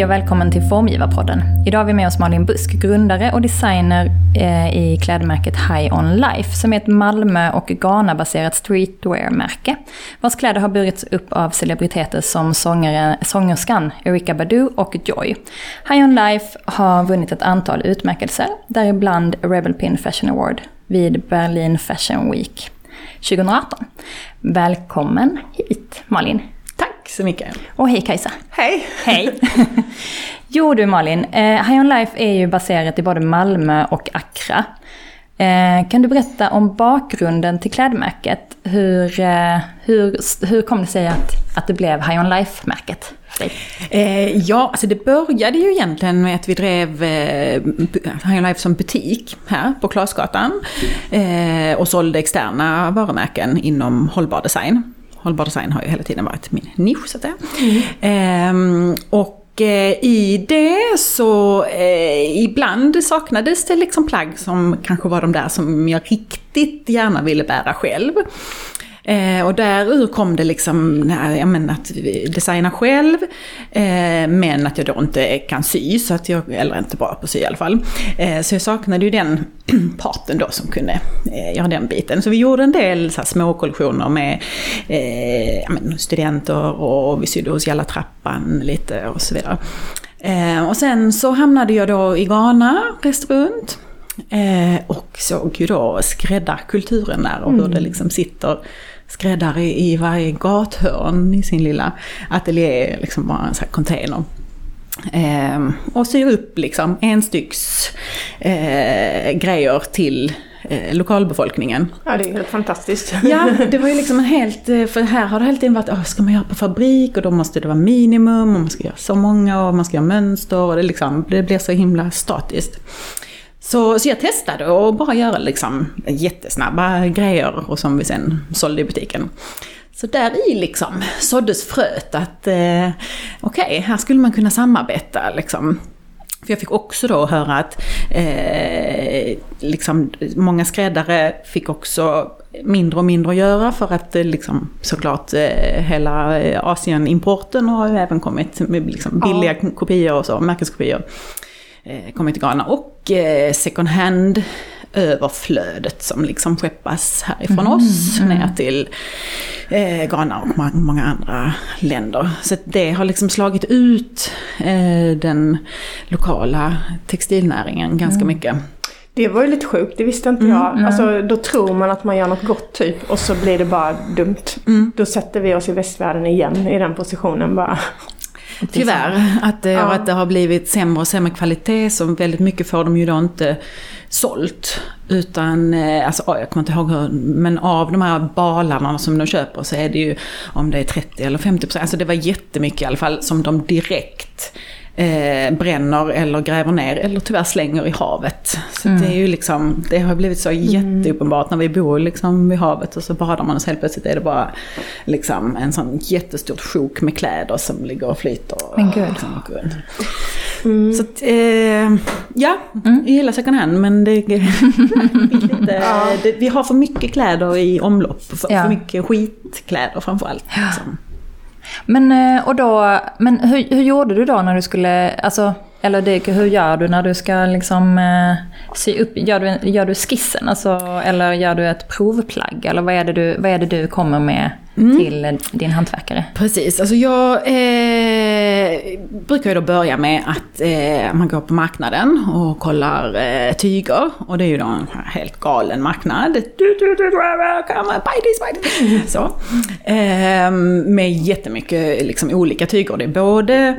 Hej och välkommen till Formgivarpodden. Idag har vi med oss Malin Busk, grundare och designer eh, i klädmärket High On Life, som är ett Malmö och Ghana-baserat streetwear-märke, vars kläder har burits upp av celebriteter som sångare, sångerskan Erika Badu och Joy. High On Life har vunnit ett antal utmärkelser, däribland Rebel Pin Fashion Award vid Berlin Fashion Week 2018. Välkommen hit Malin! Tack så mycket. Och hej Kajsa. Hej. Hej. jo du Malin, eh, High On Life är ju baserat i både Malmö och Accra. Eh, kan du berätta om bakgrunden till klädmärket? Hur, eh, hur, hur kom det sig att, att det blev High On Life-märket? Eh, ja, alltså det började ju egentligen med att vi drev eh, High Life som butik här på Klasgatan. Eh, och sålde externa varumärken inom hållbar design hållbar design har ju hela tiden varit min nisch så att säga. Mm. Ehm, och eh, i det så eh, ibland saknades det liksom plagg som kanske var de där som jag riktigt gärna ville bära själv. Eh, och där kom det liksom, jag menar, att designa själv, eh, men att jag då inte kan sy, så att jag, eller inte bra på att sy i alla fall. Eh, så jag saknade ju den parten då som kunde eh, göra den biten. Så vi gjorde en del så här, små kollektioner med eh, men, studenter och vi sydde hos Jalla Trappan lite och så vidare. Eh, och sen så hamnade jag då i Ghana, reste runt. Eh, och såg ju då skräddarkulturen där och hur mm. det liksom sitter skräddare i varje gathörn i sin lilla ateljé, liksom bara en sån här container. Eh, och syr upp liksom enstycks eh, grejer till eh, lokalbefolkningen. Ja, det är helt fantastiskt. Ja, det var ju liksom en helt, eh, för här har det hela tiden varit, oh, ska man göra på fabrik och då måste det vara minimum och man ska göra så många och man ska göra mönster och det, liksom, det blir så himla statiskt. Så, så jag testade att bara göra liksom jättesnabba grejer och som vi sen sålde i butiken. Så där i liksom såddes fröet att eh, okej, okay, här skulle man kunna samarbeta liksom. För jag fick också då höra att eh, liksom, många skräddare fick också mindre och mindre att göra för att eh, liksom, såklart eh, hela Asienimporten har ju även kommit med liksom, billiga ja. kopior och så, märkeskopior eh, kommit till Ghana. Och eh, second hand överflödet som liksom skeppas härifrån mm, oss mm. ner till eh, Ghana och många andra länder. Så det har liksom slagit ut eh, den lokala textilnäringen ganska mm. mycket. Det var ju lite sjukt, det visste inte mm, jag. Alltså, då tror man att man gör något gott typ och så blir det bara dumt. Mm. Då sätter vi oss i västvärlden igen i den positionen bara. Tyvärr, att det, ja. att det har blivit sämre och sämre kvalitet. Så väldigt mycket får de ju då inte sålt. Utan, eh, alltså, jag kommer inte ihåg hur, men av de här balarna som de köper så är det ju om det är 30 eller 50 procent. Alltså det var jättemycket i alla fall som de direkt eh, bränner eller gräver ner eller tyvärr slänger i havet. Så mm. det är ju liksom, det har blivit så mm. jätteuppenbart när vi bor liksom vid havet och så badar man och så helt plötsligt är det bara liksom en sån jättestort sjok med kläder som ligger och flyter. Men gud. Liksom, mm. Så att, eh, ja, mm. jag gillar second hand men det, lite, ja. det, vi har för mycket kläder i omlopp. För, ja. för mycket skitkläder framförallt. Liksom. Men, eh, och då, men hur, hur gjorde du då när du skulle, alltså, eller det, hur gör du när du ska liksom eh, sy upp, gör du, gör du skissen alltså, eller gör du ett provplagg? Eller vad är det du, vad är det du kommer med mm. till din hantverkare? Precis, alltså jag eh, brukar ju då börja med att eh, man går på marknaden och kollar eh, tyger. Och det är ju då en helt galen marknad. Så. Med jättemycket liksom, olika tyger. Det är både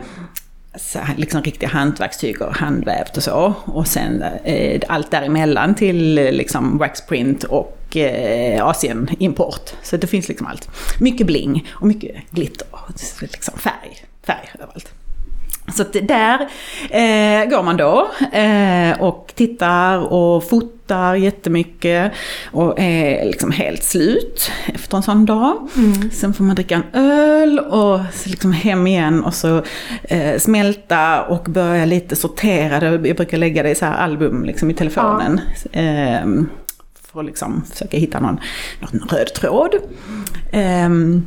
liksom riktiga hantverkstyger, handvävt och så. Och sen eh, allt däremellan till eh, liksom waxprint och eh, Asienimport. Så det finns liksom allt. Mycket bling och mycket glitter och liksom färg, färg överallt. Så att där eh, går man då eh, och tittar och fotar jättemycket och är liksom helt slut efter en sån dag. Mm. Sen får man dricka en öl och liksom hem igen och så eh, smälta och börja lite sortera. Jag brukar lägga det i så album liksom i telefonen. Ja. Ehm, för att liksom försöka hitta någon, någon röd tråd. Um,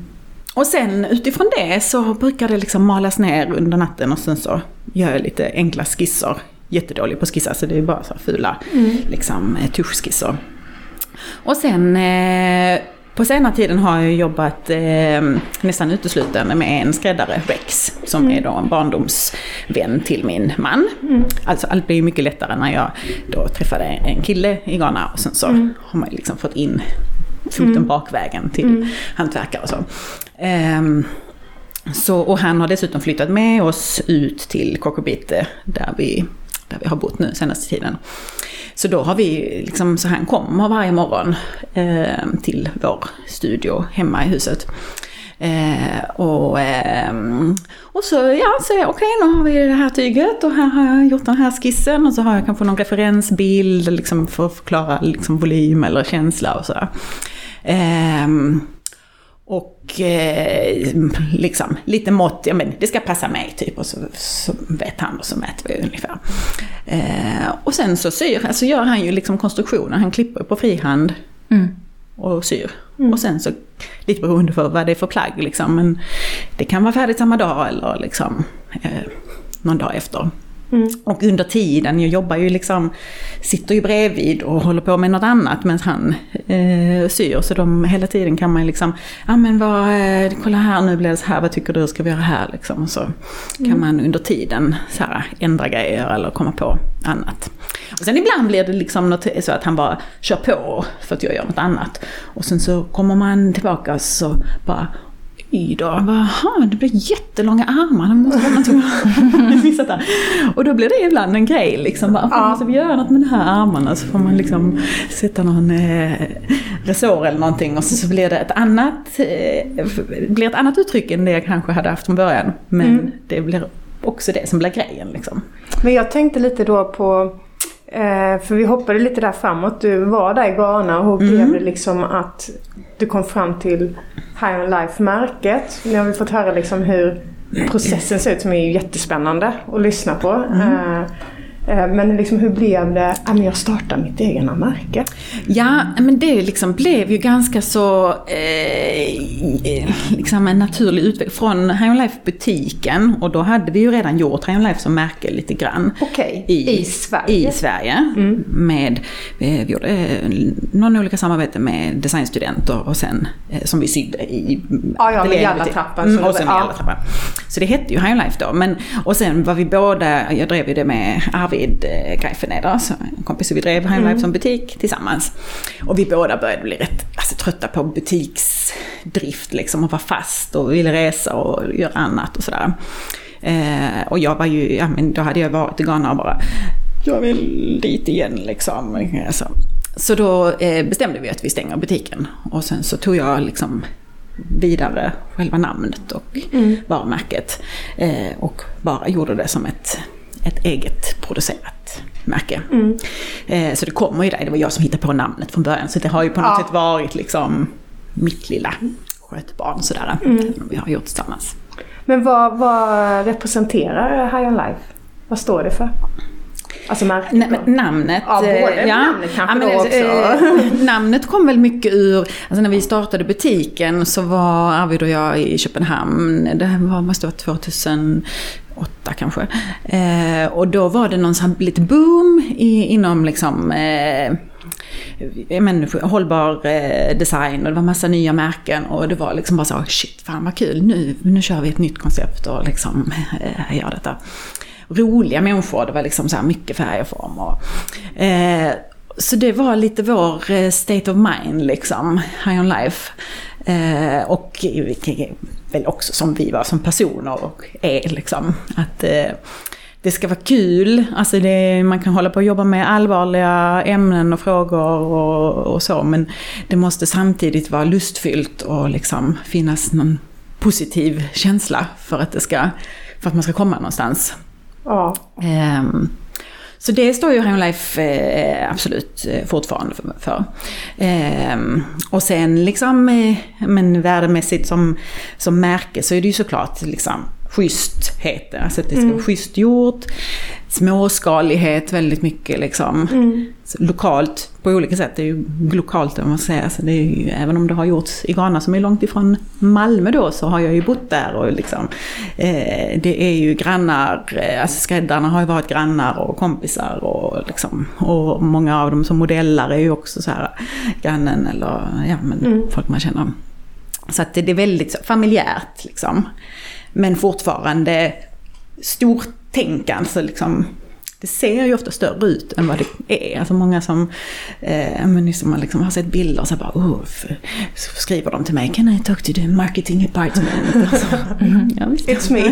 och sen utifrån det så brukar det liksom malas ner under natten och sen så gör jag lite enkla skisser. Jättedålig på att skissa så det är bara så fula Mm. liksom, eh, tuschskisser. Och sen eh, på senare tiden har jag jobbat eh, nästan uteslutande med en skräddare, Rex, som är då en barndomsvän till min man. Alltså allt blir ju mycket lättare när jag då träffade en kille i Ghana och sen så har man liksom fått in foten bakvägen till hantverkare och så. Ehm, så. Och han har dessutom flyttat med oss ut till Kokobite där vi, där vi har bott nu senaste tiden. Så då har vi, liksom, så han kommer varje morgon eh, till vår studio hemma i huset. Eh, och, ehm, och så, ja, så okej nu har vi det här tyget och här har jag gjort den här skissen och så har jag kanske någon referensbild liksom, för att förklara liksom, volym eller känsla och sådär. Ehm, och eh, liksom lite mått, ja men det ska passa mig typ och så, så vet han och så mäter vi ungefär. Eh, och sen så syr, alltså gör han ju liksom konstruktionen, han klipper på frihand Mm. och syr. Och sen så, lite beroende på vad det är för plagg liksom, men det kan vara färdigt samma dag eller liksom eh, någon dag efter. Och under tiden, jag jobbar ju liksom, sitter ju bredvid och håller på med något annat medan han eh, syr. Så de, hela tiden kan man liksom, ja men vad, eh, kolla här nu blev det så här, vad tycker du ska vi göra här liksom? Och så kan man under tiden så här, ändra grejer eller komma på annat. Och sen ibland blir det liksom något, så att han bara kör på för att jag gör något annat. Och sen så kommer man tillbaka och så bara Oj då, jaha, det blir jättelånga armar. Det måste vara. Och då blir det ibland en grej liksom. Bara, Ja. Måste vi göra något med de här armarna så får man liksom sätta någon eh, resår eller någonting och så, så blir det ett annat, eh, blir ett annat uttryck än det jag kanske hade haft från början. Men Mm. det blir också det som blir grejen liksom. Men jag tänkte lite då på, eh, för vi hoppade lite där framåt. Du var där i Ghana och hur blev det liksom att du kom fram till High On Life-märket? Nu har vi fått höra liksom hur processen ser ut som är jättespännande att lyssna på. Eh, eh, men liksom hur blev det, ja men jag startar mitt egna märke? Ja, men det liksom blev ju ganska så eh, liksom en naturlig utveckling från High On Life butiken och då hade vi ju redan gjort High On Life som märke lite grann. Okej, i Sverige? I Sverige. Med, eh, vi gjorde eh, någon olika samarbete med designstudenter och sen eh, som vi sydde i Ja, ja, med i så Mm, och sen med ja. Jallartrappan. Så det hette ju High On Life då. Men, och sen var vi båda, jag drev ju det med Arvid eh, Greifeneder, så en kompis, vi drev High Life som butik tillsammans. Och vi båda började bli rätt alltså, trötta på butiksdrift liksom och vara fast och ville resa och göra annat och sådär. Eh, och jag var ju, ja men då hade jag varit i Ghana och bara, jag vill dit igen liksom. Alltså. Så då eh, bestämde vi att vi stänger butiken. Och sen så tog jag liksom vidare själva namnet och varumärket. Eh, och bara gjorde det som ett, ett eget producerat märke. Eh, så det kommer ju där, det var jag som hittade på namnet från början. Så det har ju på något Ja. sätt varit liksom mitt lilla skötbarn sådär. Som vi har gjort tillsammans. Men vad, vad representerar High On Life? Vad står det för? Alltså men namnet... Ja, både eh, namnet kanske men, då också. eh, namnet kom väl mycket ur, alltså när vi startade butiken så var Arvid och jag i Köpenhamn, det var, måste vara åtta kanske. Eh, och då var det någon sån här lite boom i, inom liksom eh, människor, hållbar eh, design och det var massa nya märken och det var liksom bara så shit fan vad kul nu, nu kör vi ett nytt koncept och liksom eh, gör detta. Roliga människor, det var liksom så här mycket färg och form. Och, eh, så det var lite vår eh, state of mind liksom, High On Life. Eh, och väl också som vi var som personer och är liksom. Att eh, det ska vara kul, alltså det, man kan hålla på och jobba med allvarliga ämnen och frågor och, och så, men det måste samtidigt vara lustfyllt och liksom finnas någon positiv känsla för att, det ska, för att man ska komma någonstans. Ja. Ehm, så det står ju High On Life eh, absolut eh, fortfarande för. för. Ehm, och sen liksom, eh, men värdemässigt som, som märke så är det ju såklart liksom schyssthet, alltså att det ska vara schysst gjort. småskalighet väldigt mycket liksom. Lokalt på olika sätt. Det är ju lokalt om man säger. Så det är ju, även om det har gjorts i Ghana som är långt ifrån Malmö då så har jag ju bott där och liksom. Eh, det är ju grannar, eh, alltså skräddarna har ju varit grannar och kompisar och liksom. Och många av dem som modellar är ju också så här grannen eller ja men folk man känner. Så att det, det är väldigt så, familjärt liksom. Men fortfarande stortänkande, så liksom det ser ju ofta större ut än vad det är. Alltså många som, eh, men liksom, man liksom har sett bilder och så bara, oh, så skriver de till mig, can I talk to the marketing department? Alltså, ja, It's me.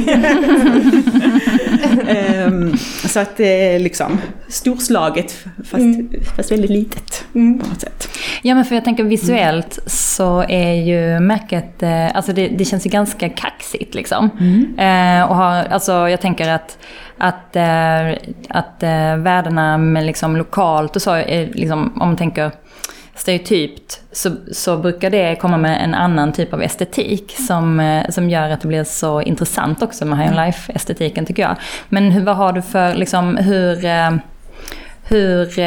um, så att det är liksom storslaget fast, mm. fast väldigt litet mm. på något sätt. Ja men för jag tänker visuellt mm. så är ju märket, eh, alltså det, det känns ju ganska kaxigt liksom. Mm. Eh, och har, alltså jag tänker att att, eh, att eh, värdena med liksom lokalt och så, är liksom, om man tänker stereotypt, så, så brukar det komma med en annan typ av estetik som, eh, som gör att det blir så intressant också med high life-estetiken tycker jag. Men hur, vad har du för, liksom, hur, eh, hur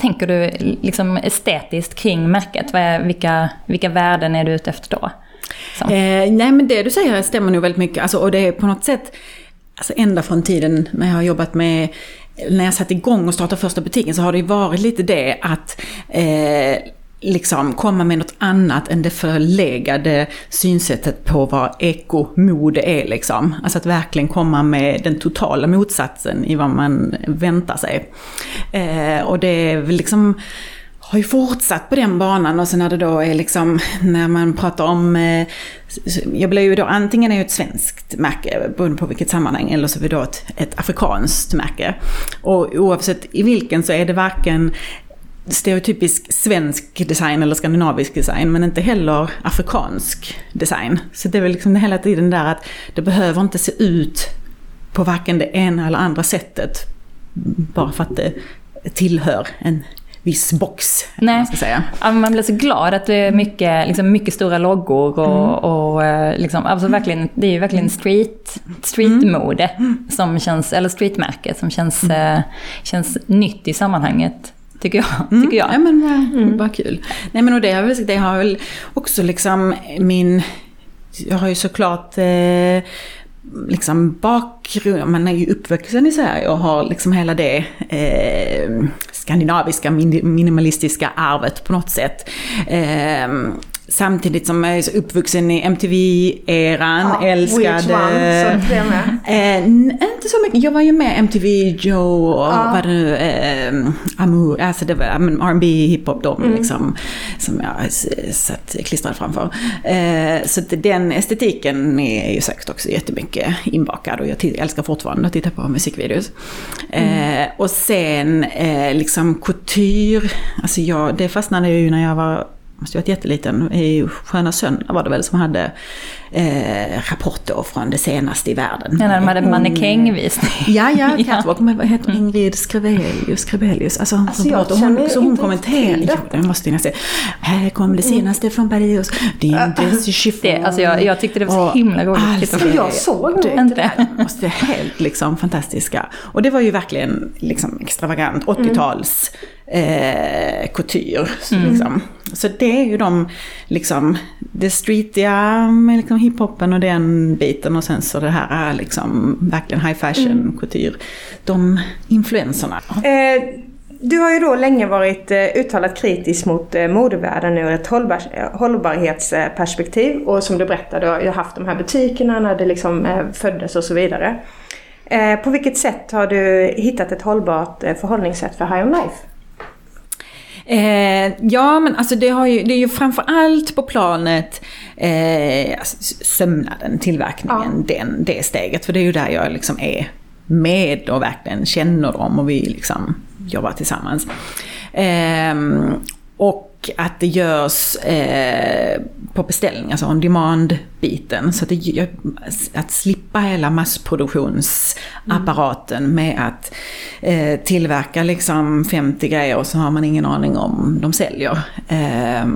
tänker du liksom estetiskt kring märket? Är, vilka, vilka värden är du ute efter då? Eh, nej men det du säger stämmer nog väldigt mycket. Alltså, och det är på något sätt alltså ända från tiden när jag har jobbat med när jag satte igång och startade första butiken så har det ju varit lite det att eh, liksom komma med något annat än det förlegade synsättet på vad ekomode är liksom. Alltså att verkligen komma med den totala motsatsen i vad man väntar sig. Eh, och det är liksom har ju fortsatt på den banan och sen när det då är liksom, när man pratar om, eh, jag blir ju då antingen är det ett svenskt märke, beroende på vilket sammanhang, eller så är det då ett, ett afrikanskt märke. Och oavsett i vilken så är det varken stereotypisk svensk design eller skandinavisk design, men inte heller afrikansk design. Så det är väl liksom hela tiden där att det behöver inte se ut på varken det ena eller andra sättet, bara för att det tillhör en viss box. Nej. Man, ska säga. man blir så glad att det är mycket, liksom mycket stora loggor och, mm. och eh, liksom, alltså verkligen, det är ju verkligen street, streetmode mm. som känns, eller streetmärke som känns, mm. Eh, känns nytt i sammanhanget. Tycker jag. Mm. Tycker jag. Ja men vad, mm. vad kul. Nej men och det har, väl, det har väl också liksom min, jag har ju såklart eh, liksom bakgrund, man är ju uppvuxen i Sverige och har liksom hela det eh, skandinaviska minimalistiska arvet på något sätt. Eh, Samtidigt som jag är så uppvuxen i MTV-eran, ja, älskade... One, så? Eh, inte så mycket, jag var ju med MTV Joe och ja. vad det nu, eh, Amour, alltså det var R&B hiphop då mm. liksom. Som jag satt klistrad framför. Eh, så den estetiken är ju säkert också jättemycket inbakad och jag älskar fortfarande att titta på musikvideos. Mm. Eh, och sen eh, liksom couture, alltså jag, det fastnade ju när jag var måste ju varit jätteliten, i Sköna Söndag var det väl som hade eh, rapporter från det senaste i världen. Ja, när de hade mannekängvisning. Ja, ja, catwalk. Men vad heter hon? Ingrid Skrevelius? Skrevelius. Alltså, hon, alltså, jag hon, så hon kommenterade. Jo, det måste jag se. Här kom det senaste från Paris. Din det, alltså jag, jag tyckte det var så himla roligt. Alltså, jag såg det inte. Det helt liksom fantastiska. Och det var ju verkligen liksom extravagant 80-tals eh, couture. Mm. Liksom. Så det är ju de, liksom, det streetiga med liksom hiphopen och den biten och sen så det här är liksom verkligen high fashion mm. couture. De influenserna. Eh, du har ju då länge varit eh, uttalat kritisk mot eh, modevärlden ur ett hållbar, hållbarhetsperspektiv. Och som du berättade, du har haft de här butikerna när det liksom eh, föddes och så vidare. Eh, på vilket sätt har du hittat ett hållbart eh, förhållningssätt för High On Life? Eh, ja, men alltså det, har ju, det är ju framför allt på planet eh, alltså, sömnaden, tillverkningen, ja. den, det steget. För det är ju där jag liksom är med och verkligen känner dem och vi liksom jobbar tillsammans. Eh, och att det görs eh, på beställning, alltså on demand-biten. Så att, det, att slippa hela massproduktionsapparaten mm. med att eh, tillverka liksom 50 grejer och så har man ingen aning om de säljer. Eh,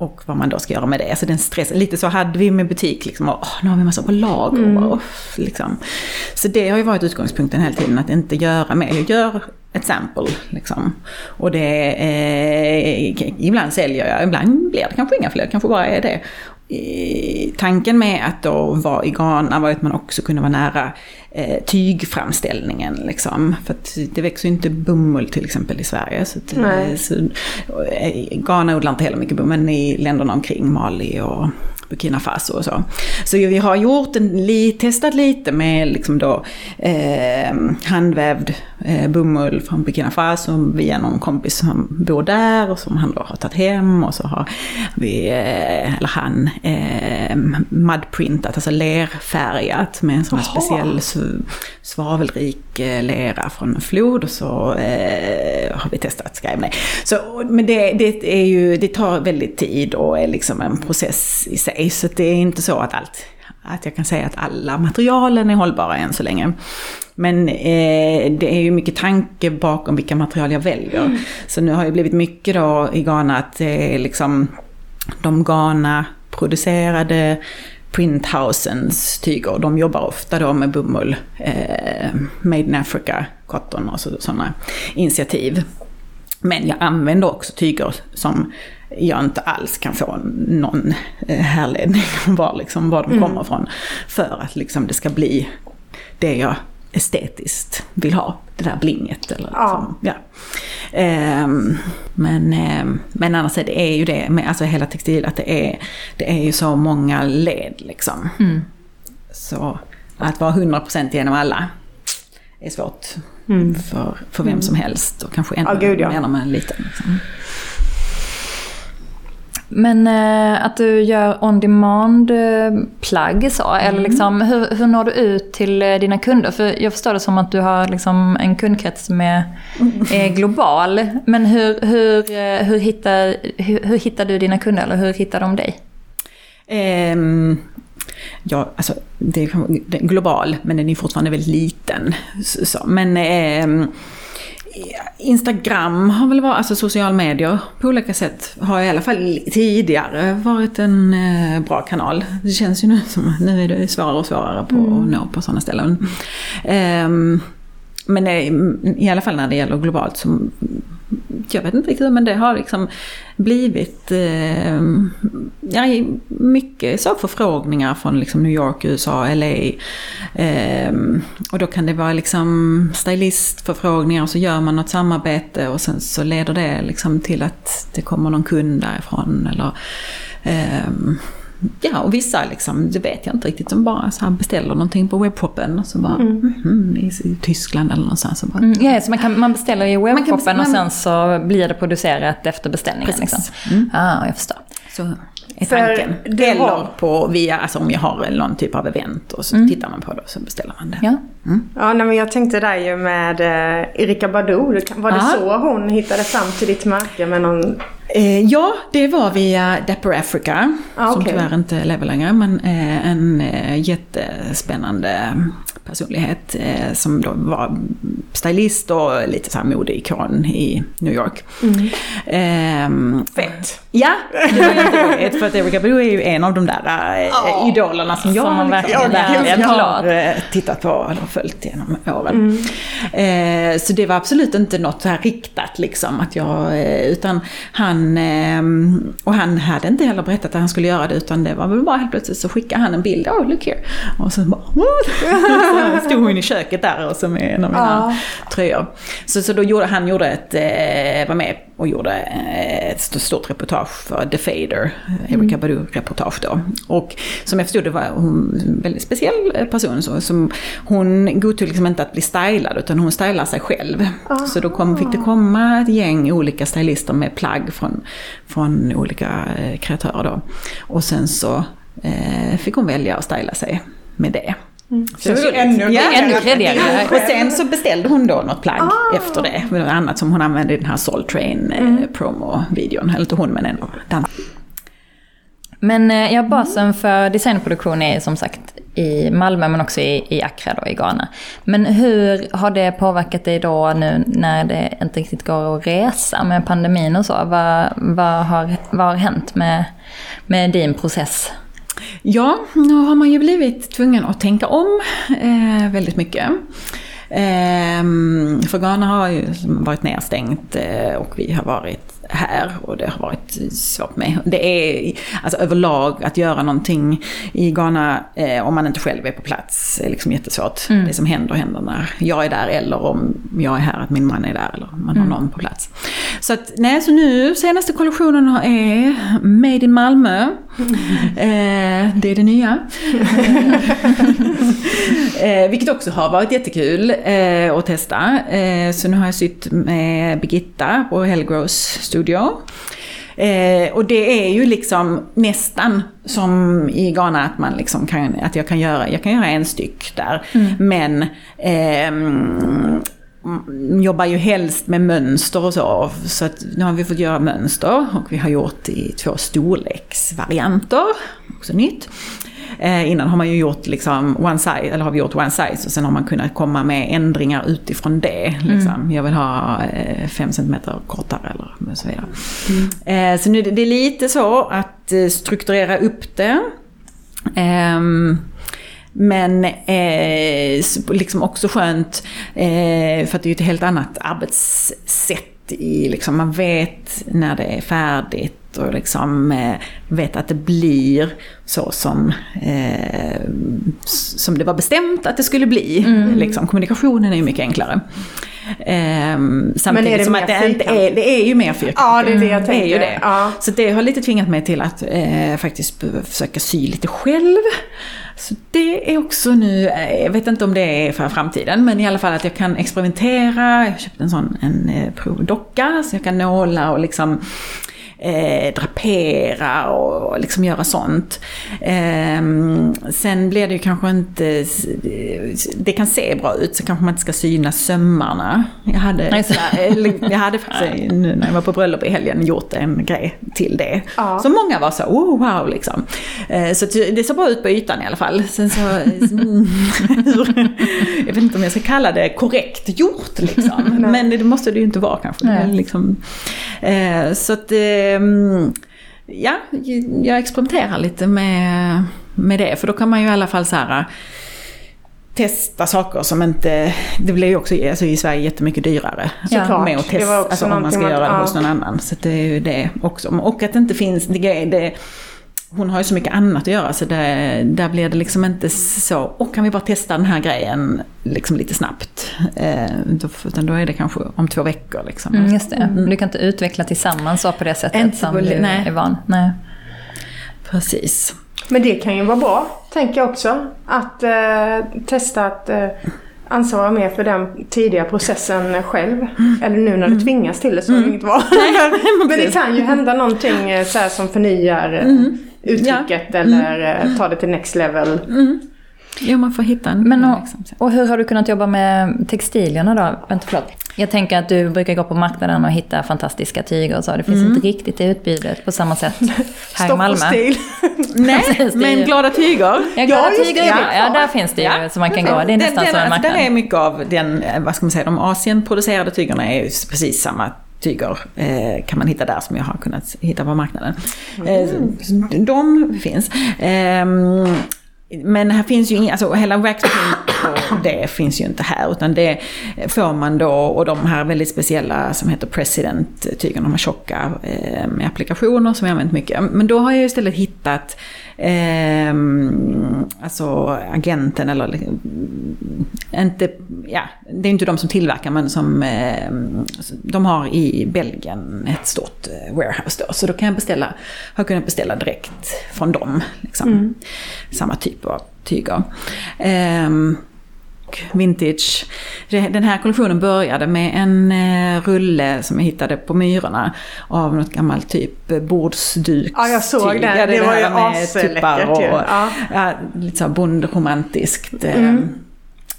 och vad man då ska göra med det. Så den stress, lite så hade vi med butik, liksom, och, åh, nu har vi massa på lager. Mm. Och, liksom. Så det har ju varit utgångspunkten hela tiden, att inte göra mer. Jag gör ett sample. Liksom. Och det, eh, ibland säljer jag, ibland blir det kanske inga fler, kanske bara är det tanken med att då vara i Ghana var att man också kunde vara nära eh, tygframställningen. Liksom. För det växer ju inte bomull till exempel i Sverige. Så, att, eh, så, eh, Ghana odlar inte heller mycket bomull, men i länderna omkring Mali och Burkina Faso och så. Så vi har gjort en, testat lite med liksom då, eh, handvävd bomull från Burkina Faso via någon kompis som bor där och som han då har tagit hem. Och så har vi, eh, eller han, eh, mudprintat, alltså lerfärgat med en sån här speciell svavelrik eh, lera från en flod. Och så eh, har vi testat skrämning. Så, men det, det, är ju, det tar väldigt tid och är liksom en process i sig. Så det är inte så att allt, att jag kan säga att alla materialen är hållbara än så länge. Men eh, det är ju mycket tanke bakom vilka material jag väljer. Mm. Så nu har det blivit mycket då i Ghana att är liksom de Ghana-producerade printhousens tyger. De jobbar ofta då med bomull, eh, Made in Africa, cotton och sådana initiativ. Men jag använder också tyger som jag inte alls kan få någon eh, härledning om var, liksom, var de mm. kommer ifrån. För att liksom, det ska bli det jag estetiskt vill ha. Det där blinget. Eller liksom, ja. ja. Um, men, um, men annars är det är ju det med alltså hela textil att det är, det är ju så många led liksom. Mm. Så att vara 100% genom alla är svårt mm. för, för vem som helst och kanske ännu oh, mer ja. när man är liten. Liksom. Men eh, att du gör on-demand eh, så, mm. eller liksom, hur, hur når du ut till eh, dina kunder? För jag förstår det som att du har liksom en kundkrets som är, är global. Men hur, hur, eh, hur, hittar, hur, hur, hittar du dina kunder, eller hur hittar de dig? Um, ja, alltså det är, global, men den är fortfarande väldigt liten. Så, men um, Instagram har väl varit, alltså social medier på olika sätt har i alla fall tidigare varit en eh, bra kanal. Det känns ju nu som nu är det svårare och svårare på mm. att nå på sådana ställen. Um, men eh, i alla fall när det gäller globalt så jag vet inte riktigt, men det har liksom blivit eh, ja, mycket så förfrågningar från liksom New York, USA, LA. Eh, och då kan det vara liksom stylistförfrågningar och så gör man något samarbete och sen så leder det liksom till att det kommer någon kund därifrån. Eller, eh, Ja, och vissa liksom, det vet jag inte riktigt, som bara så här beställer någonting på webbshoppen och så bara, mm. Mm, i, Tyskland eller någonstans. Så bara, mm, ja, så man, kan, man beställer i webbshoppen och sen så blir det producerat efter beställningen? Precis. Liksom. Mm. Ah, jag förstår. Så är tanken. Eller på via, alltså om jag har någon typ av event och så mm. tittar man på det och så beställer man det. Ja, mm. ja nej, men jag tänkte där ju med eh, Erika Badu. Var det Aha. så hon hittade fram till ditt märke med någon Eh, ja, det var via Dapper Africa, ah, som tyvärr inte lever längre, men eh, en eh, jättespännande personlighet eh, som då var stylist och lite så här modeikon i New York. Mm. Ehm, Fett! Ja, det var jätteroligt för att Erika Badu är ju en av de där oh, idolerna som jag som verkligen, verkligen har eh, tittat på följt genom åren. Mm. Eh, så det var absolut inte något så här riktat liksom, att jag, utan han, ehm, och han hade inte heller berättat att han skulle göra det utan det var väl bara helt plötsligt så skickade han en bild, oh look here. Och så bara, What? stod hon i köket där och så med en av mina ja. tröjor. Så, så då gjorde han gjorde ett, eh, var med och gjorde eh, ett stort reportage för The Fader, Erika mm. Badu-reportage då. Och som jag förstod det var hon en väldigt speciell person. Så, som, hon godtog liksom inte att bli stylad utan hon stylar sig själv. Aha. Så då kom, fick det komma ett gäng olika stylister med plagg från, från olika eh, kreatörer då. Och sen så eh, fick hon välja att styla sig med det. Mm. Så det var ännu, ja, ännu kredigare. Och sen så beställde hon då något plagg ah. efter det. Något annat som hon använde i den här Soul Train eh, mm. promo-videon. Eller inte hon men en av Men eh, ja, basen för designproduktion är som sagt i Malmö men också i, i Accra då, i Ghana. Men hur har det påverkat dig då nu när det inte riktigt går att resa med pandemin och så? Vad, vad, har, vad har hänt med, med din process? Ja, nu har man ju blivit tvungen att tänka om eh, väldigt mycket. Eh, för Ghana har ju varit nedstängt eh, och vi har varit här och det har varit svårt med. Det är alltså överlag att göra någonting i Ghana eh, om man inte själv är på plats är liksom jättesvårt. Mm. Det som händer händer när jag är där eller om jag är här att min man är där eller man har mm. någon på plats. Så att nej, så nu senaste kollektionen är Made in Malmö. Mm. Eh, det är det nya. eh, vilket också har varit jättekul eh, att testa. Eh, så nu har jag sytt med Birgitta på Hellgrows studio. Eh, och det är ju liksom nästan som i Ghana att, man liksom kan, att jag, kan göra, jag kan göra en styck där. Mm. Men eh, jobbar ju helst med mönster och så. Så att nu har vi fått göra mönster och vi har gjort i två storleksvarianter. Också nytt. Eh, innan har man ju gjort liksom one size, eller har vi gjort one size och sen har man kunnat komma med ändringar utifrån det. Liksom. Mm. Jag vill ha eh, fem centimeter kortare eller så vidare. Mm. Eh, så nu det är lite så att eh, strukturera upp det. Um, men eh, liksom också skönt, eh, för att det är ju ett helt annat arbetssätt. I, liksom, man vet när det är färdigt och liksom, eh, vet att det blir så som, eh, som det var bestämt att det skulle bli. Mm. Liksom, kommunikationen är ju mycket enklare. Um, samtidigt det som att det inte är, det är ju mer fyrkantigt. Ja, det är det jag tänker. Det är ju det. Ja. Så det har lite tvingat mig till att eh, faktiskt försöka sy lite själv. Så det är också nu, eh, jag vet inte om det är för framtiden, men i alla fall att jag kan experimentera. Jag har köpt en sån en eh, provdocka så jag kan nåla och liksom eh, drapera och liksom göra sånt. Eh, sen blir det ju kanske inte, det kan se bra ut så kanske man inte ska syna sömmarna. Jag hade, jag hade faktiskt nu när jag var på bröllop i helgen gjort en grej till det. Ja. Så många var så, oh wow liksom. Eh, så det såg bra ut på ytan i alla fall. Sen så, jag vet inte om jag ska kalla det korrekt gjort liksom. Men det måste det ju inte vara kanske. Liksom, eh, så att Ehm, ja, jag experimenterar lite med, med det. För då kan man ju i alla fall så här testa saker som inte... Det blir ju också alltså, i Sverige jättemycket dyrare. Ja, med att testa, alltså, om man ska göra det hos någon annan. Så det är ju det också. Och att det inte finns... Det, det, hon har ju så mycket annat att göra så det, där blir det liksom inte så, och kan vi bara testa den här grejen liksom lite snabbt. Eh, då, utan då är det kanske om två veckor. Liksom. Mm, just det, mm. du kan inte utveckla tillsammans så på det sättet inte som du nej. är van. Nej. Precis. Men det kan ju vara bra, tänker jag också. Att eh, testa att eh, ansvara mer för den tidiga processen själv. Mm. Eller nu när du mm. tvingas till det så mm. är det inget val. Men det kan ju hända någonting eh, så som förnyar eh, mm uttrycket ja. eller mm. ta det till next level. Mm. Jo, man får hitta en... Men och, liksom. och hur har du kunnat jobba med textilierna då? Vänta, förlåt. Jag tänker att du brukar gå på marknaden och hitta fantastiska tyger och så. Det finns mm. inte riktigt det utbudet på samma sätt här i Malmö. stil. Nej, men glada tyger. Ja, glada ja, tyger, ja, ja, där finns det ju ja. som man kan gå. Det är nästan den, som en marknad. Alltså, där är mycket av den, eh, vad ska man säga, de Asienproducerade tygerna är ju precis samma tyger eh, kan man hitta där som jag har kunnat hitta på marknaden. Mm. Eh, de finns. Eh, men här finns ju inga, alltså hela waxprint det finns ju inte här utan det får man då och de här väldigt speciella som heter President-tygerna, de här tjocka eh, med applikationer som jag använt mycket. Men då har jag istället hittat eh, alltså agenten eller inte, ja, det är inte de som tillverkar men som eh, de har i Belgien ett stort eh, warehouse då. Så då kan jag beställa, har kunnat beställa direkt från dem. Liksom. Mm. Samma typ av tyger. Eh, vintage. Den här kollektionen började med en eh, rulle som jag hittade på Myrorna av något gammalt typ bordsduk. Ja, jag såg. Ja, det, det var ju asläckert och, ja. ja. lite så bondromantiskt. Mm.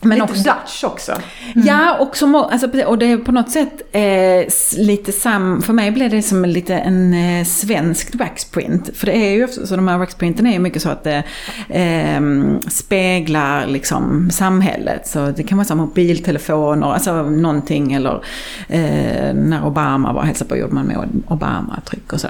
Men Lite också, Dutch också. Ja, och, som, alltså, och det är på något sätt eh, lite sam... För mig blev det som lite en eh, svensk waxprint. För det är ju så de här waxprinten är ju mycket så att det eh, speglar liksom samhället. Så det kan vara så mobiltelefoner, alltså någonting eller eh, när Obama var hälsade på gjorde man med Obama-tryck och så.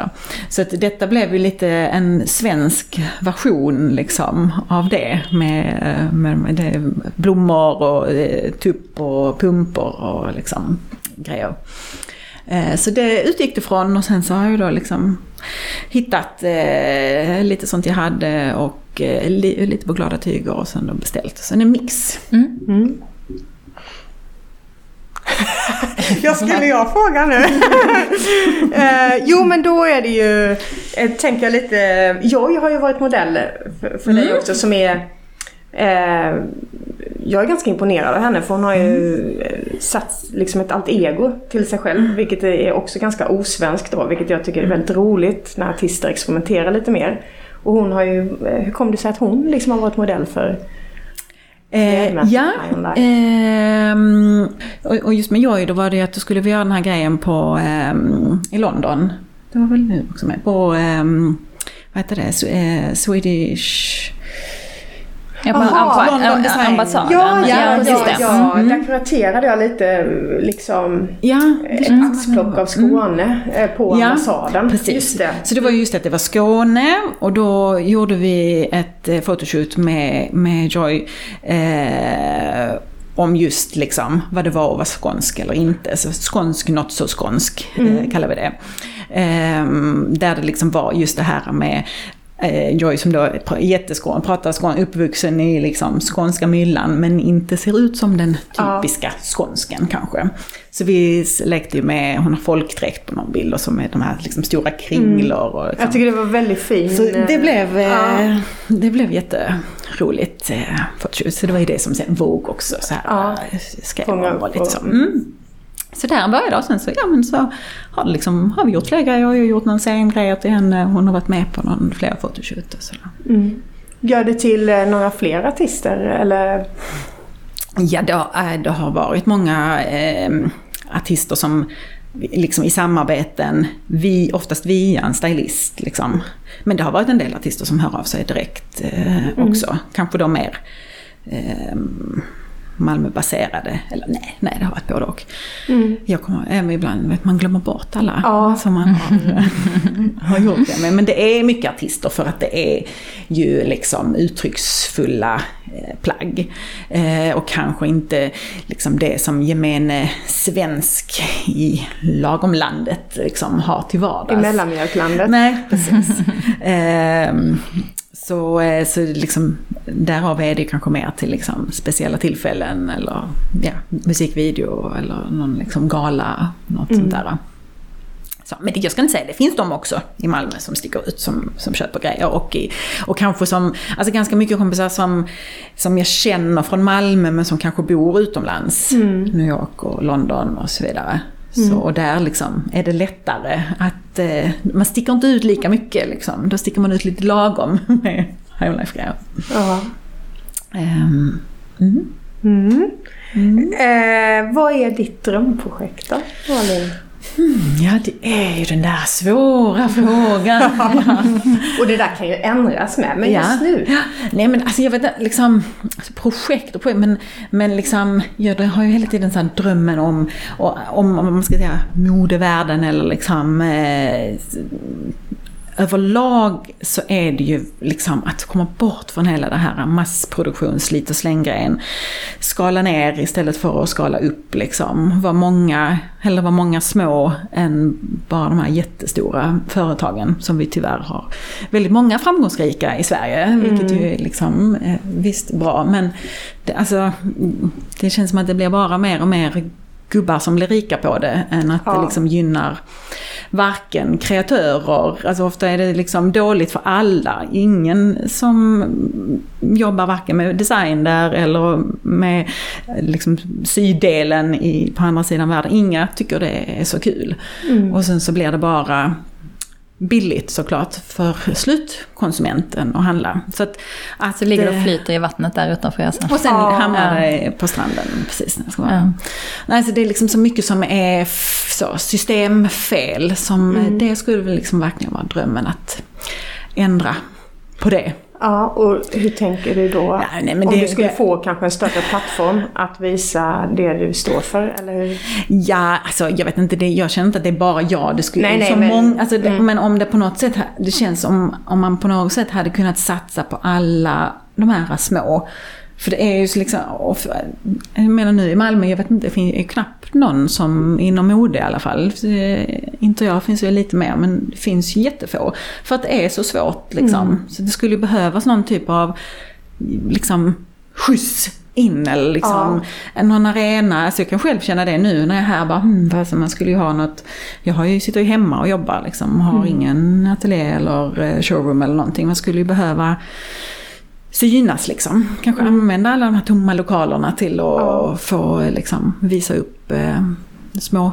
Så att detta blev ju lite en svensk version liksom av det med, eh, med, med det, blommor och eh, tupp och pumpor och liksom grejer. Eh, Så det utgick det från och sen så har jag då liksom hittat eh, lite sånt jag hade och eh, li, lite på glada tyger och sen då beställt. Så en mix. Mm. Jag skulle jag fråga nu? eh, jo men då är det ju, eh, tänker jag lite, Joy har ju varit modell för, för dig också som är eh, jag är ganska imponerad av henne för hon har ju eh, satt liksom ett allt ego till sig själv vilket är också ganska osvenskt då vilket jag tycker är väldigt roligt när artister experimenterar lite mer. Och hon har ju, eh, hur kom det sig att hon liksom har varit modell för Eh, ja, ehm, och, och just med Joy då var det att då skulle vi göra den här grejen på, ehm, i London. Det var väl nu också med. På, ehm, vad heter det, eh, Swedish... Ja, på Aha, amba- London Design. ambassaden. Ja, ja, ja, ja. Mm. där kuraterade jag lite liksom Ja, ett axplock av Skåne eh, på Ja, ambassaden. Precis. Just det. Så det var just att det var Skåne och då gjorde vi ett eh, photoshoot med, med Joy eh, om just liksom vad det var att vara skånsk eller inte. Så skånsk, not så skånsk eh, kallar vi det. Eh, där det liksom var just det här med eh, Joy som då är jätteskån, pratar skån, uppvuxen i liksom skånska myllan men inte ser ut som den Ja. typiska skånsken kanske. Så vi lekte ju med, hon har folkdräkt på någon bild och så med de här liksom stora kringlor. Och liksom. Jag tycker det var väldigt fin. Så det blev, eh, Ja. det blev jätteroligt eh, photoshoot. Så det var ju det som sen Vogue också så här, Ja. eh, skrev om. Och och- så. Mm. Så där började och sen så, ja, men så har, det liksom, har vi gjort fler grejer. Jag har gjort någon scengrej till henne. Hon har varit med på någon, flera photoshoot och så. Mm. Gör det till eh, några fler artister eller? Ja, det har, eh, det har varit många eh, artister som liksom i samarbeten, vi, oftast via en stylist. Liksom. Men det har varit en del artister som hör av sig direkt eh, också. Kanske de mer eh, Malmöbaserade. Eller nej, nej det har varit både och. Jag kommer, även ibland vet man glömmer bort alla Ja. som man har, har gjort det med. Men det är mycket artister för att det är ju liksom uttrycksfulla eh, plagg. Eh, och kanske inte liksom det som gemene svensk i lagomlandet liksom har till I vardags. mellanmjölklandet? Nej, precis. Ehm, så, eh, så liksom, därav är det kanske mer till liksom speciella tillfällen eller ja, musikvideo eller någon liksom gala, något sånt där. Så, men det, jag ska inte säga, det finns de också i Malmö som sticker ut som, som köper grejer. Och, i, och kanske som, alltså ganska mycket kompisar som, som jag känner från Malmö men som kanske bor utomlands. New York och London och så vidare. Så, och där liksom är det lättare att, eh, man sticker inte ut lika mycket liksom. Då sticker man ut lite lagom med High Life-grejer. Ja. Ehm, mm. Mm. Eh, vad är ditt drömprojekt då, Malin? Ja, det är ju den där svåra frågan. Och det där kan ju ändras med, men just nu? Ja. Nej men alltså jag vet inte, liksom alltså, projekt och projekt, men, men liksom jag har ju hela tiden så här drömmen om, om, om man ska säga modevärlden eller liksom eh, överlag så är det ju liksom att komma bort från hela det här massproduktion, slit och släng-grejen. Skala ner istället för att skala upp liksom. Var många, hellre vara många små än bara de här jättestora företagen som vi tyvärr har. Väldigt många framgångsrika i Sverige, vilket ju är liksom eh, visst bra. Men det, alltså, det känns som att det blir bara mer och mer gubbar som blir rika på det än att Ja. det liksom gynnar varken kreatörer, alltså ofta är det liksom dåligt för alla. Ingen som jobbar varken med design där eller med liksom sydelen i, på andra sidan världen, inga tycker det är så kul. Och sen så blir det bara billigt såklart för slutkonsumenten att handla. Så att, att Så ligger det och flyter i vattnet där utanför er sen. Och sen Ja. hamnar det på stranden precis ska vara. Ja. Nej, så det är liksom så mycket som är så, systemfel som Mm. det skulle väl liksom verkligen vara drömmen att ändra på det. Ja, och hur tänker du då? Ja, nej, men Om det- du skulle det- få kanske en större plattform att visa det du står för, eller hur? Ja, alltså jag vet inte, det, jag känner inte att det är bara jag. Det skulle, Nej, nej, men- många, alltså, mm. Men om det på något sätt, det känns som om man på något sätt hade kunnat satsa på alla de här små. För det är ju liksom, för, jag menar nu i Malmö, jag vet inte, det finns ju knappt någon som inom mode i alla fall. Eh, Inte jag finns ju lite mer, men det finns ju jättefå. För att det är så svårt liksom. Mm. Så det skulle ju behövas någon typ av liksom skjuts in eller liksom någon arena. Alltså jag kan själv känna det nu när jag är här bara, hmm, alltså man skulle ju ha något. Jag har ju, sitter ju hemma och jobbar liksom, har ingen ateljé eller eh, showroom eller någonting. Man skulle ju behöva synas liksom. Kanske använda alla de här tomma lokalerna till att Ja. få liksom, visa upp eh, små,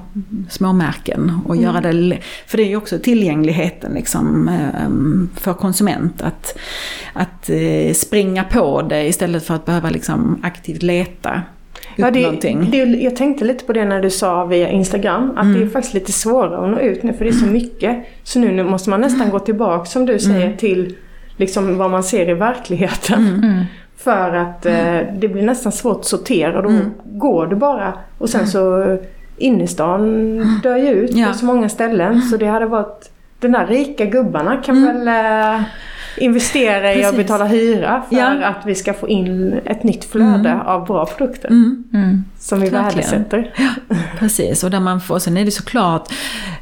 små märken och göra det, för det är ju också tillgängligheten liksom, eh, för konsument att, att eh, springa på det istället för att behöva liksom, aktivt leta Ja, det, det, jag tänkte lite på det när du sa via Instagram, att Mm. det är faktiskt lite svårare att nå ut nu för det är så mycket. Så nu, nu måste man nästan gå tillbaka som du säger Mm. till liksom vad man ser i verkligheten. Mm. För att eh, det blir nästan svårt att sortera då Mm. går du bara. Och sen så innerstan dör ju ut Ja. på så många ställen så det hade varit den där rika gubbarna kan väl eh, investera i att betala hyra för Ja. att vi ska få in ett nytt flöde Mm. av bra produkter. Mm. Mm. Som vi Verkligen. värdesätter. Precis, och där man får, sen är det såklart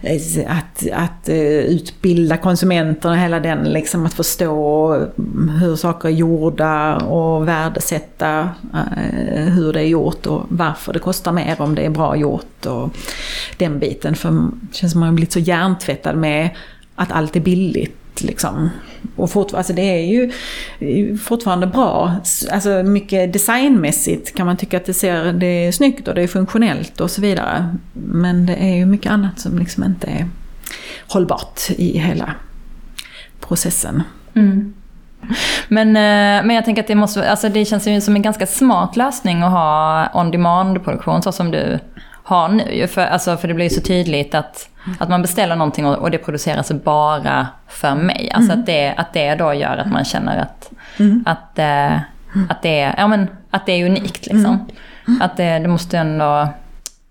eh, att, att eh, utbilda konsumenterna, hela den liksom att förstå hur saker är gjorda och värdesätta eh, hur det är gjort och varför det kostar mer om det är bra gjort och den biten. För det känns som man har blivit så hjärntvättad med att allt är billigt. Liksom. Och fort, alltså det är ju fortfarande bra. Alltså mycket designmässigt kan man tycka att det, ser, det är snyggt och det är funktionellt och så vidare. Men det är ju mycket annat som liksom inte är hållbart i hela processen. Mm. Men, eh, men jag tänker att det måste, alltså det känns ju som en ganska smart lösning att ha on demand-produktion så som du har nu. För, alltså, för det blir ju så tydligt att, att man beställer någonting och, och det produceras bara för mig. Alltså att, det, att det då gör att man känner att, att, eh, att, det, är, ja, men, att det är unikt. Liksom. Att det, det måste ändå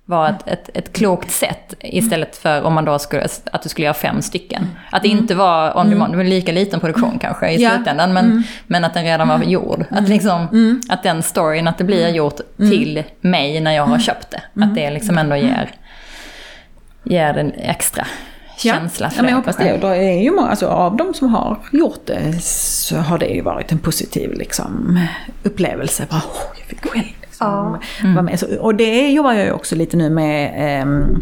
vara ett, ett, ett klokt sätt istället för om man då skulle, att du skulle göra fem stycken. Att det inte var on demand, det var lika liten produktion kanske i Ja. slutändan, men, men att den redan var gjord. Att, liksom, att den storyn, att det blir gjort till mig när jag har köpt det. Att det liksom ändå ger, ger en extra känsla för ja, men jag hoppas det. Och då är ju många, alltså, av de som har gjort det så har det ju varit en positiv liksom, upplevelse. Bara, åh, jag fick själv liksom, vara med. Så, och det jobbar jag ju också lite nu med. ehm,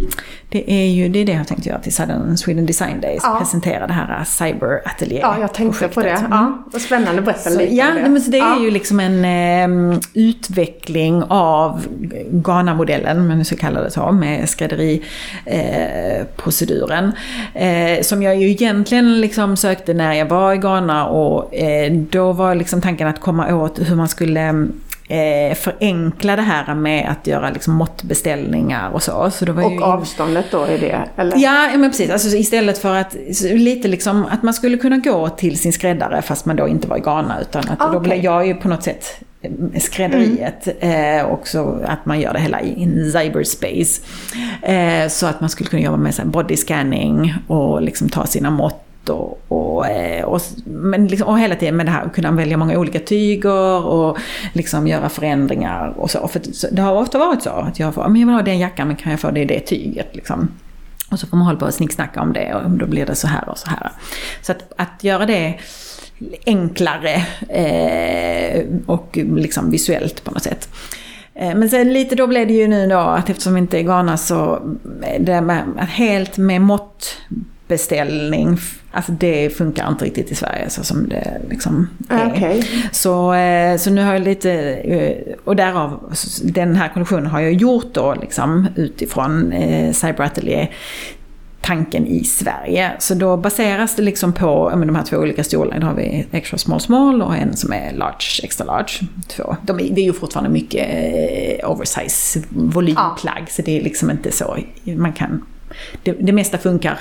det är ju det, är det jag har tänkt göra till Southern Sweden Design Days. Ja. Presentera det här Cyber Atelier Ja, jag tänkte på det. Ja, vad spännande. Berätta Så, lite ja, om det. men så det är ja. ju liksom en eh, utveckling av Ghana-modellen, om man nu ska kalla det så, med skrädderiproceduren. Eh, eh, som jag ju egentligen liksom sökte när jag var i Ghana och eh, då var liksom tanken att komma åt hur man skulle eh, förenkla det här med att göra liksom måttbeställningar och så. så det var ju Och avståndet då är det? Eller? Ja, men precis. Alltså, istället för att, lite liksom, att man skulle kunna gå till sin skräddare fast man då inte var i Ghana. Utan att Ah, då blev jag ju på något sätt eh, skrädderiet. Eh, och så att man gör det hela i cyberspace. Eh, så att man skulle kunna jobba med så body scanning och liksom ta sina mått. Och, och, eh, och, men liksom, och hela tiden med det här att kunna välja många olika tyger och liksom göra förändringar och så. För det har ofta varit så att jag får, ah, men jag vill ha den jackan men kan jag få det i det tyget liksom. Och så får man hålla på och snicksnacka om det och då blir det så här och så här. Så att, att göra det enklare eh, och liksom visuellt på något sätt. Eh, men sen lite då blev det ju nu då att eftersom vi inte är Ghana så eh, det med, helt med måttbeställning, alltså det funkar inte riktigt i Sverige så som det liksom är. Okej. Så, eh, så nu har jag lite, eh, och därav, den här kollektionen har jag gjort då liksom utifrån eh, Cyber Atelier tanken i Sverige. Så då baseras det liksom på men de här två olika storlekarna. Då har vi extra small small och en som är large extra large. Två. De är, det är ju fortfarande mycket oversize volymplagg ja. så det är liksom inte så. Man kan, det, det mesta funkar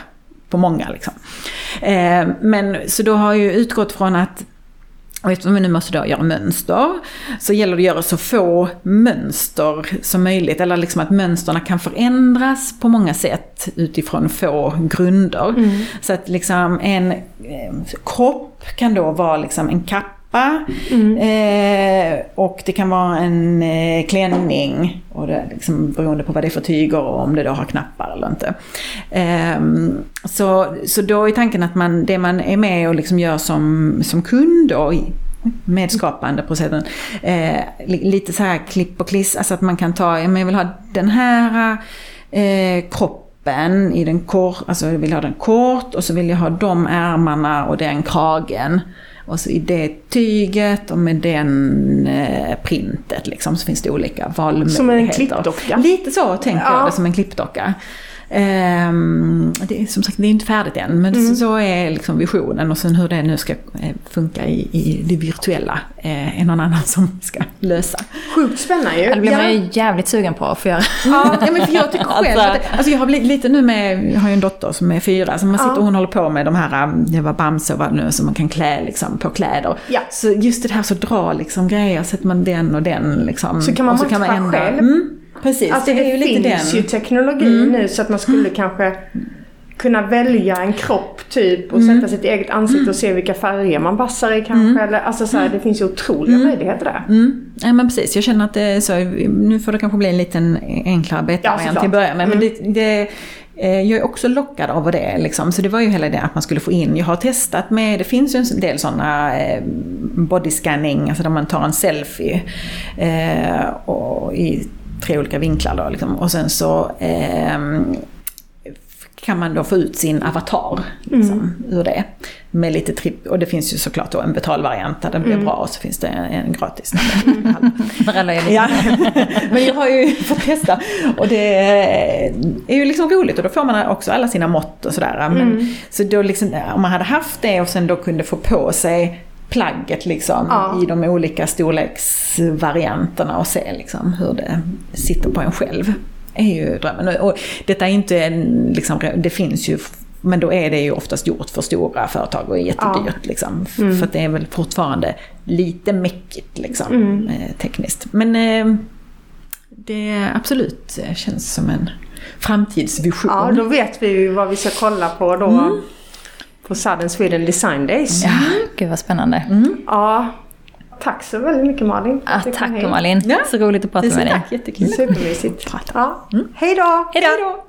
på många liksom. Eh, men så då har jag utgått från att och eftersom vi nu måste då göra mönster så gäller det att göra så få mönster som möjligt. Eller liksom att mönsterna kan förändras på många sätt utifrån få grunder. Mm. Så att liksom en eh, kropp kan då vara liksom en kappa kappa. Mm. Eh, och det kan vara en eh, klänning. Och det, liksom, beroende på vad det är för tyger och om det då har knappar eller inte. Eh, så, så då är tanken att man, det man är med och liksom gör som, som kund då, medskapande processen. Eh, lite så här klipp och kliss, alltså att man kan ta, jag vill ha den här eh, kroppen i den kort, alltså jag vill ha den kort och så vill jag ha de ärmarna och den kragen. Och så i det tyget och med den eh, printet liksom, så finns det olika valmöjligheter. Som en klippdocka? Lite så tänker ja. jag det, som en klippdocka. Um, det är, som sagt, det är inte färdigt än, men mm. så är liksom visionen och sen hur det nu ska eh, funka i, i det virtuella eh, är någon annan som ska lösa. Sjukt spännande ju. Det blir man ju jävligt sugen på att få göra. Ja, men för jag tycker själv alltså, att, alltså jag har blivit lite nu med, jag har ju en dotter som är fyra, så man sitter och hon håller på med de här, um, det var Bamse och vad nu, som man kan klä liksom på kläder. Ja. Så just det här så dra liksom grejer, sätter man den och den liksom. Så kan man och så kan man ändra. själv. Mm. Precis, alltså, det, det finns ju teknologi mm. nu så att man skulle kanske kunna välja en kropp typ och mm. sätta sitt eget ansikte och se vilka färger man passar i kanske. Mm. Eller, alltså så här, det finns ju otroliga mm. möjligheter där. Mm. Ja men precis, jag känner att det är så, nu får det kanske bli en liten enklare beta-variant ja, till början med. Men det, det eh, jag är också lockad av det. Liksom. Så det var ju hela det att man skulle få in, jag har testat med, det finns ju en del sådana eh, bodyscanning, alltså där man tar en selfie eh, och i tre olika vinklar då liksom. Och sen så eh, kan man då få ut sin avatar liksom, mm. ur det. Med lite tripp, och det finns ju såklart då en betalvariant där den blir mm. bra och så finns det en, en gratis. ja. Men jag har ju fått testa och det är ju liksom roligt och då får man också alla sina mått och sådär. Men, mm. Så då liksom, om man hade haft det och sen då kunde få på sig plagget liksom ja. i de olika storleksvarianterna och se liksom hur det sitter på en själv. är ju drömmen. Och detta är inte en, liksom, det finns ju men då är det ju oftast gjort för stora företag och är jättedyrt. Ja. Liksom, mm. För det är väl fortfarande lite mäckigt liksom, mm. Eh, tekniskt. Men eh, det absolut känns som en framtidsvision. Ja, då vet vi ju vad vi ska kolla på då. Mm på Southern Sweden Design Days. Ja, gud vad spännande. Mm. Ja, tack så väldigt mycket Malin. Ja, tack Malin. Ja. Så roligt att prata med dig. Tack, jättekul. Supermysigt. Ja. Mm. Hej då! Hej då!